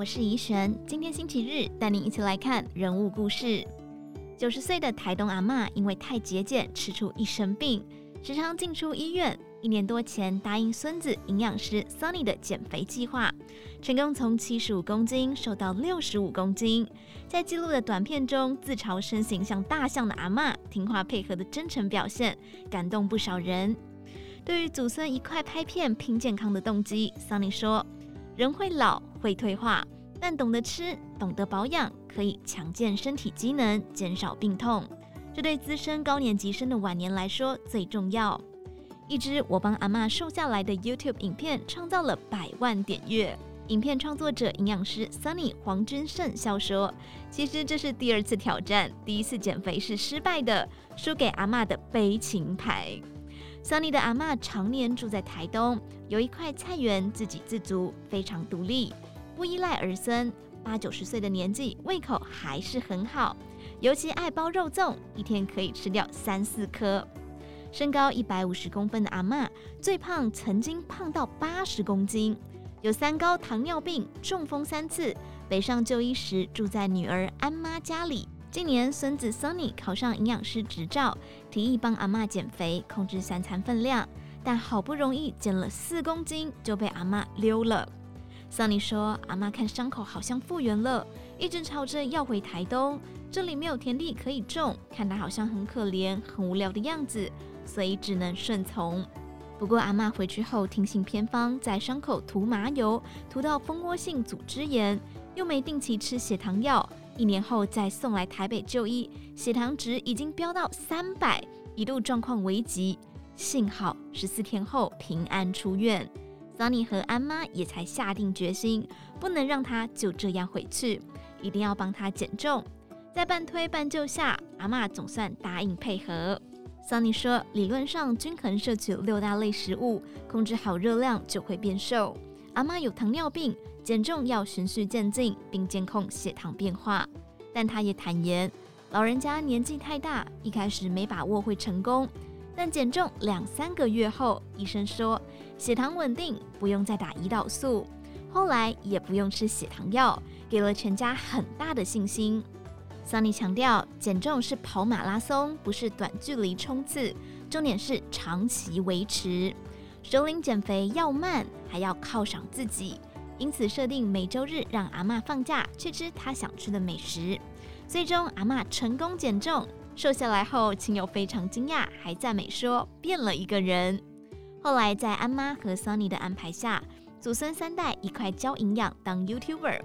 我是怡璇。今天星期日，带您一起来看人物故事。九十岁的台东阿嬷因为太节俭，吃出一身病，时常进出医院。一年多前，答应孙子营养师 Sunny 的减肥计划，成功从七十五公斤瘦到六十五公斤。在记录的短片中，自嘲身形像大象的阿嬷，听话配合的真诚表现，感动不少人。对于祖孙一块拍片拼健康的动机，Sunny 说。人会老，会退化，但懂得吃，懂得保养，可以强健身体机能，减少病痛。这对资深高年级生的晚年来说最重要。一支我帮阿嬷瘦下来的 YouTube 影片创造了百万点阅。影片创作者营养师 Sunny 黄君胜笑说：“其实这是第二次挑战，第一次减肥是失败的，输给阿嬷的悲情牌。” Sunny 的阿嬷常年住在台东，有一块菜园，自给自足，非常独立，不依赖儿孙。八九十岁的年纪，胃口还是很好，尤其爱包肉粽，一天可以吃掉三四颗。身高一百五十公分的阿嬷，最胖曾经胖到八十公斤，有三高、糖尿病、中风三次。北上就医时，住在女儿安妈家里。今年孙子 Sunny 考上营养师执照，提议帮阿嬷减肥，控制三餐分量。但好不容易减了四公斤，就被阿嬷溜了。Sunny 说，阿嬷看伤口好像复原了，一直吵着要回台东，这里没有田地可以种，看他好像很可怜、很无聊的样子，所以只能顺从。不过阿嬷回去后听信偏方，在伤口涂麻油，涂到蜂窝性组织炎，又没定期吃血糖药。一年后再送来台北就医，血糖值已经飙到三百，一度状况危急。幸好十四天后平安出院。Sunny 和安妈也才下定决心，不能让他就这样回去，一定要帮他减重。在半推半就下，阿妈总算答应配合。Sunny 说，理论上均衡摄取六大类食物，控制好热量就会变瘦。阿妈有糖尿病。减重要循序渐进，并监控血糖变化。但他也坦言，老人家年纪太大，一开始没把握会成功。但减重两三个月后，医生说血糖稳定，不用再打胰岛素，后来也不用吃血糖药，给了全家很大的信心。Sunny 强调，减重是跑马拉松，不是短距离冲刺，重点是长期维持。首领减肥要慢，还要犒赏自己。因此设定每周日让阿嬷放假去吃她想吃的美食，最终阿嬷成功减重，瘦下来后，亲友非常惊讶，还赞美说变了一个人。后来在安妈和 Sunny 的安排下，祖孙三代一块教营养当 YouTuber。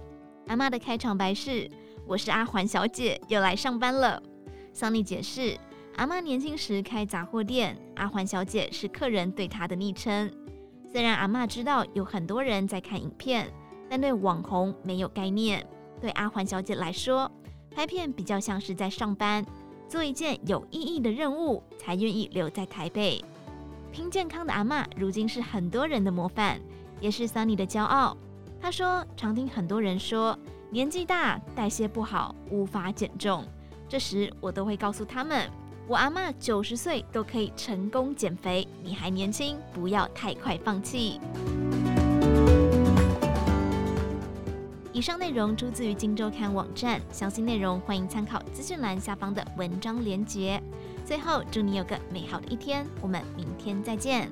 阿嬷的开场白是：“我是阿环小姐，又来上班了。”Sunny 解释，阿嬷年轻时开杂货店，阿环小姐是客人对她的昵称。虽然阿嬷知道有很多人在看影片，但对网红没有概念。对阿环小姐来说，拍片比较像是在上班，做一件有意义的任务，才愿意留在台北。拼健康的阿嬷，如今是很多人的模范，也是 Sunny 的骄傲。她说，常听很多人说年纪大，代谢不好，无法减重。这时我都会告诉他们。我阿嬷九十岁都可以成功减肥，你还年轻，不要太快放弃。以上内容出自于《金周刊》网站，详细内容欢迎参考资讯栏下方的文章连接。最后，祝你有个美好的一天，我们明天再见。